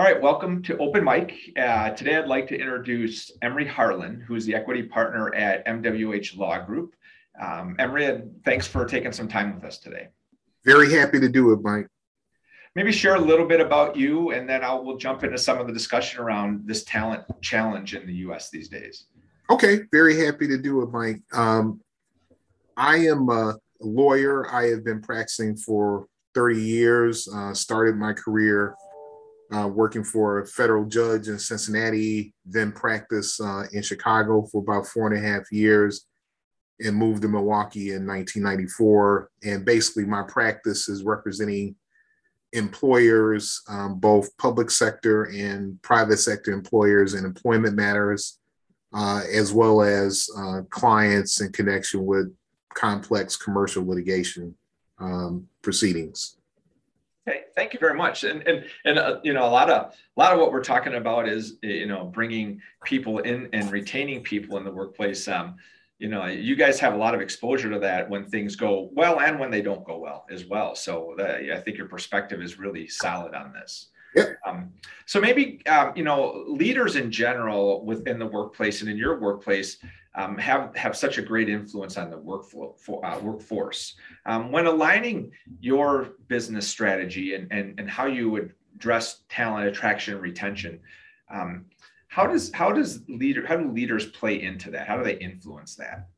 All right, welcome to Open Mic. Uh, today I'd like to introduce Emery Harlan, who is the equity partner at MWH Law Group. Um, Emery, thanks for taking some time with us today. Very happy to do it, Mike. Maybe share a little bit about you, and then I'll we'll jump into some of the discussion around this talent challenge in the U.S. these days. Okay, very happy to do it, Mike. Um, I am a lawyer. I have been practicing for 30 years. Uh, started my career uh, working for a federal judge in Cincinnati, then practiced uh, in Chicago for about four and a half years and moved to Milwaukee in 1994. And basically, my practice is representing employers, um, both public sector and private sector employers in employment matters, uh, as well as uh, clients in connection with complex commercial litigation um, proceedings. Okay, thank you very much. And and and uh, you know a lot of a lot of what we're talking about is you know bringing people in and retaining people in the workplace. Um, you know, you guys have a lot of exposure to that when things go well and when they don't go well as well. So that, I think your perspective is really solid on this. Yep. Um, so maybe um, you know leaders in general within the workplace and in your workplace um, have have such a great influence on the workflow for, uh, workforce. Um, when aligning your business strategy and, and and how you would address talent attraction and retention, um, how does how does leader how do leaders play into that? How do they influence that?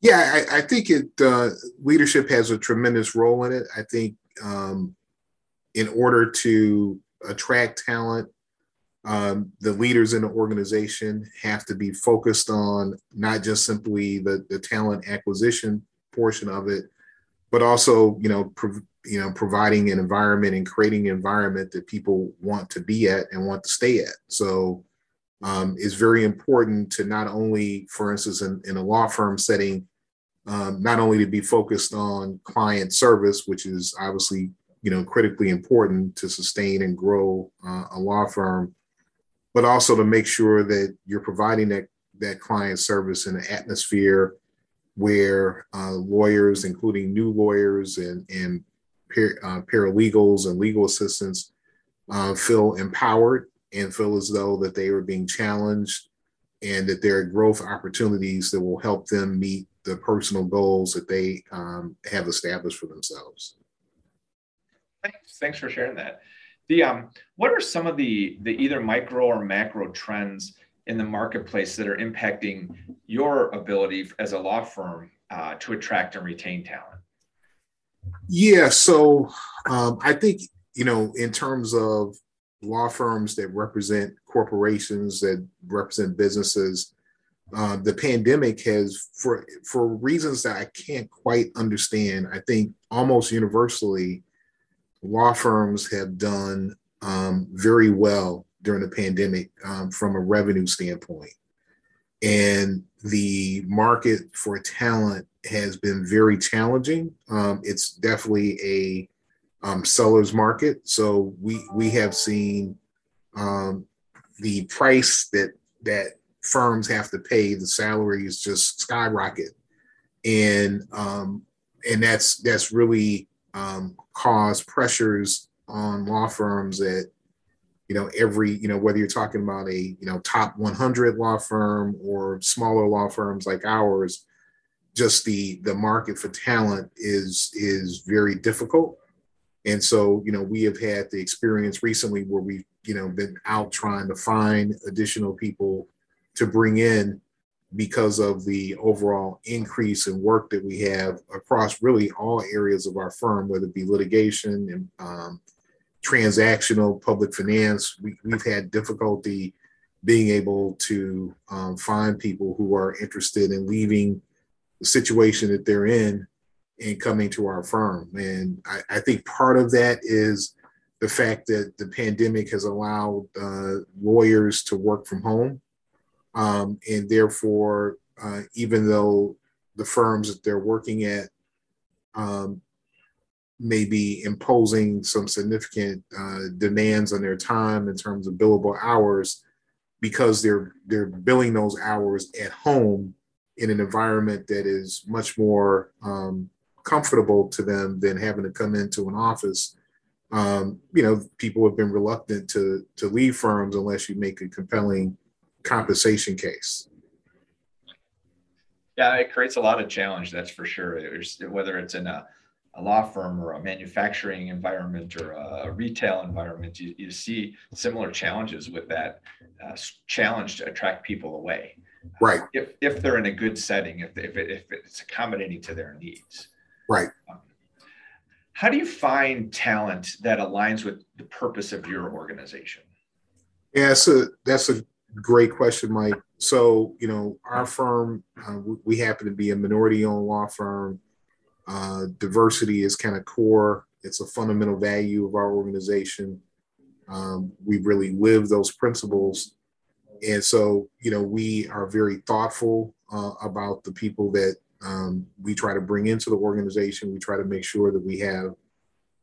Yeah, I, I think it uh, leadership has a tremendous role in it. I think um, in order to attract talent um, the leaders in the organization have to be focused on not just simply the, the talent acquisition portion of it, but also, you know, you know, providing an environment and creating an environment that people want to be at and want to stay at. So um, it's very important to not only, for instance, in, in a law firm setting, um, not only to be focused on client service, which is obviously, you know, critically important to sustain and grow uh, a law firm, but also to make sure that you're providing that, that client service in an atmosphere where uh, lawyers, including new lawyers and, and par- uh, paralegals and legal assistants, uh, feel empowered and feel as though that they are being challenged and that there are growth opportunities that will help them meet the personal goals that they um, have established for themselves. Thanks. Thanks for sharing that. The um, what are some of the the either micro or macro trends in the marketplace that are impacting your ability as a law firm uh, to attract and retain talent? Yeah, so um, I think you know in terms of law firms that represent corporations that represent businesses, uh, the pandemic has for for reasons that I can't quite understand. I think almost universally law firms have done um, very well during the pandemic um, from a revenue standpoint. And the market for talent has been very challenging. Um, it's definitely a um, seller's market. So we we have seen um, the price that that firms have to pay, the salaries just skyrocket, and um, and that's that's really um, cause pressures on law firms that you know every you know whether you're talking about a you know top 100 law firm or smaller law firms like ours just the the market for talent is is very difficult. And so you know we have had the experience recently where we've you know been out trying to find additional people to bring in because of the overall increase in work that we have across really all areas of our firm, whether it be litigation and um, transactional public finance. We, have had difficulty being able to um, find people who are interested in leaving the situation that they're in and coming to our firm. And I, I think part of that is the fact that the pandemic has allowed uh, lawyers to work from home um, and therefore, uh, even though the firms that they're working at um, may be imposing some significant uh, demands on their time in terms of billable hours, because they're they're billing those hours at home in an environment that is much more um, comfortable to them than having to come into an office. um, you know, people have been reluctant to to leave firms unless you make a compelling compensation case. Yeah, it creates a lot of challenge, that's for sure. There's, whether it's in a, a law firm or a manufacturing environment or a retail environment, you, you see similar challenges with that uh, challenge to attract people away. Right. Uh, if, if they're in a good setting, if, if, it, if it's accommodating to their needs. Right. Um, how do you find talent that aligns with the purpose of your organization? Yeah, that's a that's a great question, Mike. So you know, our firm uh, we happen to be a minority-owned law firm. Uh, diversity is kind of core. It's a fundamental value of our organization. Um, we really live those principles, and so you know we are very thoughtful uh, about the people that um, we try to bring into the organization. We try to make sure that we have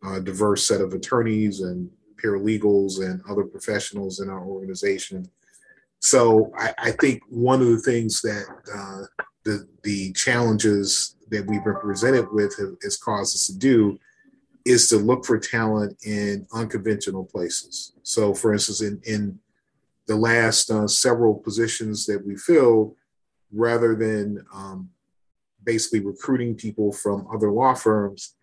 a diverse set of attorneys and paralegals and other professionals in our organization. So I, I think one of the things that uh, the the challenges that we've been presented with has caused us to do is to look for talent in unconventional places. So, for instance, in in the last uh, several positions that we filled, rather than um, basically recruiting people from other law firms,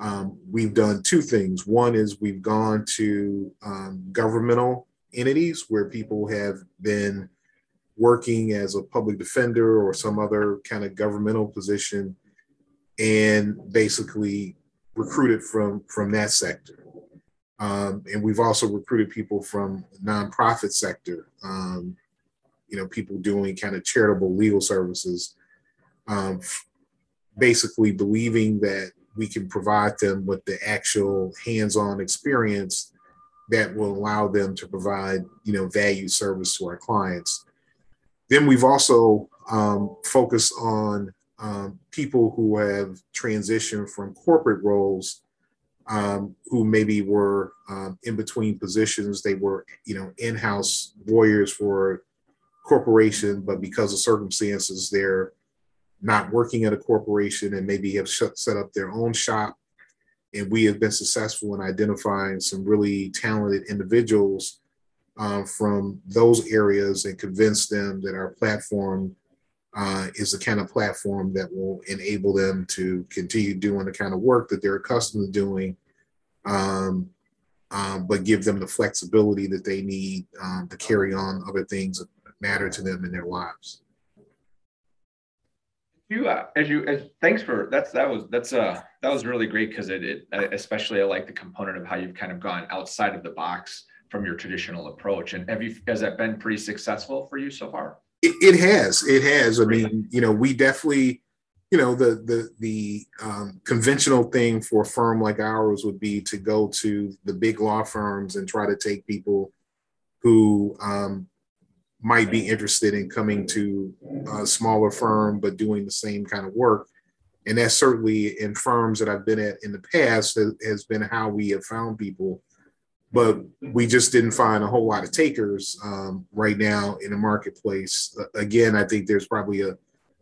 um, we've done two things. One is we've gone to um, governmental entities where people have been working as a public defender or some other kind of governmental position and basically recruited from from that sector. Um, and we've also recruited people from nonprofit sector um, you know people doing kind of charitable legal services um, basically believing that we can provide them with the actual hands-on experience that will allow them to provide you know value service to our clients then we've also um, focused on um, people who have transitioned from corporate roles um, who maybe were um, in between positions they were you know in-house lawyers for corporation but because of circumstances they're not working at a corporation and maybe have set up their own shop. And we have been successful in identifying some really talented individuals um, from those areas and convince them that our platform uh, is the kind of platform that will enable them to continue doing the kind of work that they're accustomed to doing, um, um, but give them the flexibility that they need um, to carry on other things that matter to them in their lives you uh, as you as, thanks for that's that was that's uh that was really great because it, it especially I like the component of how you've kind of gone outside of the box from your traditional approach. And have you has that been pretty successful for you so far? It, it has it has. I mean you know we definitely you know the the the um, conventional thing for a firm like ours would be to go to the big law firms and try to take people who um, might be interested in coming to a smaller firm but doing the same kind of work. And that's certainly in firms that i've been at in the past has been how we have found people. But we just didn't find a whole lot of takers um, right now in the marketplace. Again i think there's probably a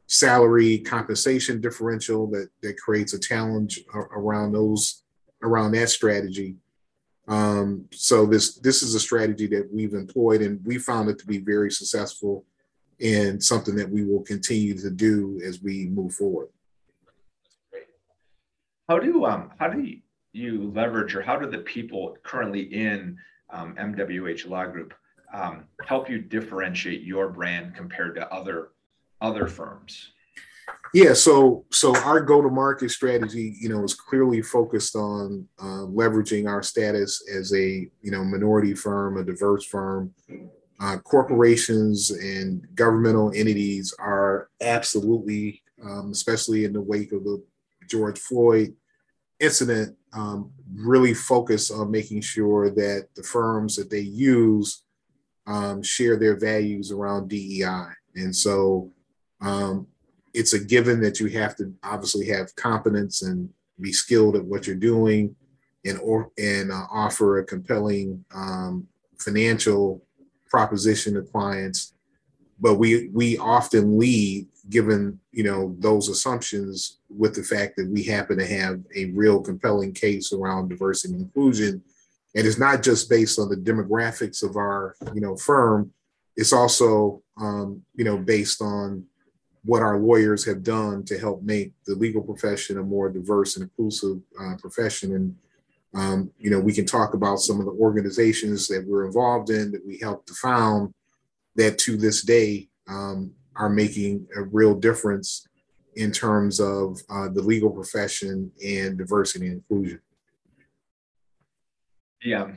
salary compensation differential that that creates a challenge around those around that strategy um, so this this is a strategy that we've employed, and we found it to be very successful, and something that we will continue to do as we move forward. How do um how do you leverage, or how do the people currently in um, MWH Law Group um, help you differentiate your brand compared to other other firms? Yeah, so so our go-to-market strategy, you know, is clearly focused on uh, leveraging our status as a you know minority firm, a diverse firm. Uh, corporations and governmental entities are absolutely, um, especially in the wake of the George Floyd incident, um, really focused on making sure that the firms that they use um, share their values around DEI, and so um, it's a given that you have to obviously have competence and be skilled at what you're doing and or and uh, offer a compelling um, financial proposition to clients. But we we often lead given you know those assumptions with the fact that we happen to have a real compelling case around diversity and inclusion. And it's not just based on the demographics of our you know firm. It's also um, you know based on what our lawyers have done to help make the legal profession a more diverse and inclusive uh, profession. And um, you know we can talk about some of the organizations that we're involved in that we helped to found that to this day um, are making a real difference in terms of uh, the legal profession and diversity and inclusion. Yeah.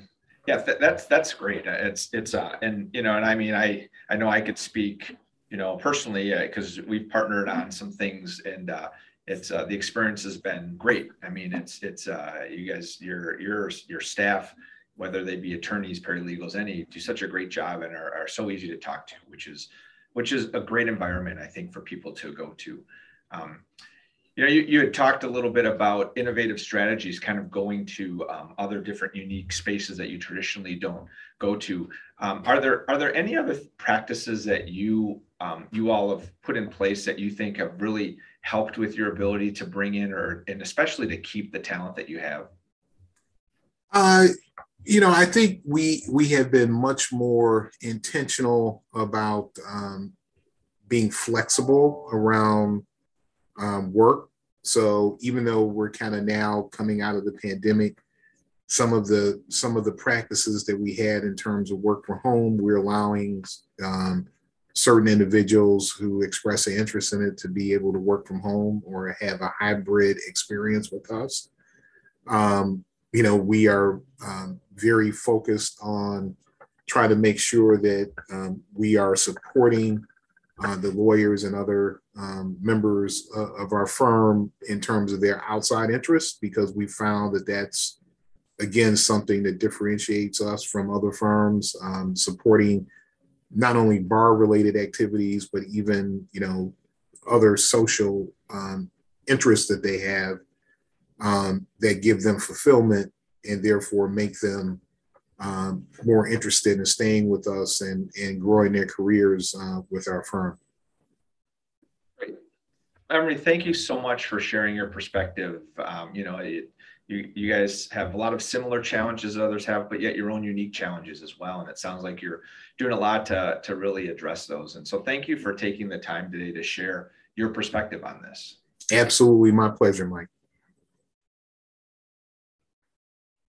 Yeah th- that's that's great. It's it's uh and you know and i mean i i know i could speak you know personally because uh, we've partnered on some things and uh it's uh, the experience has been great i mean it's it's uh you guys your your your staff whether they be attorneys paralegals any do such a great job and are, are so easy to talk to which is which is a great environment i think for people to go to um, you know, you, you had talked a little bit about innovative strategies, kind of going to um, other different unique spaces that you traditionally don't go to. Um, are there are there any other practices that you um, you all have put in place that you think have really helped with your ability to bring in or and especially to keep the talent that you have? Uh, you know, I think we we have been much more intentional about um, being flexible around um, work. So even though we're kind of now coming out of the pandemic, some of the some of the practices that we had in terms of work from home, we're allowing um, certain individuals who express an interest in it to be able to work from home or have a hybrid experience with us. Um, you know, we are um, very focused on trying to make sure that um, we are supporting uh, the lawyers and other um, members uh, of our firm in terms of their outside interests because we found that that's again something that differentiates us from other firms um, supporting not only bar related activities but even you know other social um, interests that they have um, that give them fulfillment and therefore make them um, more interested in staying with us and, and growing their careers uh, with our firm. Great. Emery, thank you so much for sharing your perspective. Um, you know, it, you, you guys have a lot of similar challenges that others have, but yet your own unique challenges as well. And it sounds like you're doing a lot to, to really address those. And so thank you for taking the time today to share your perspective on this. Absolutely. My pleasure, Mike.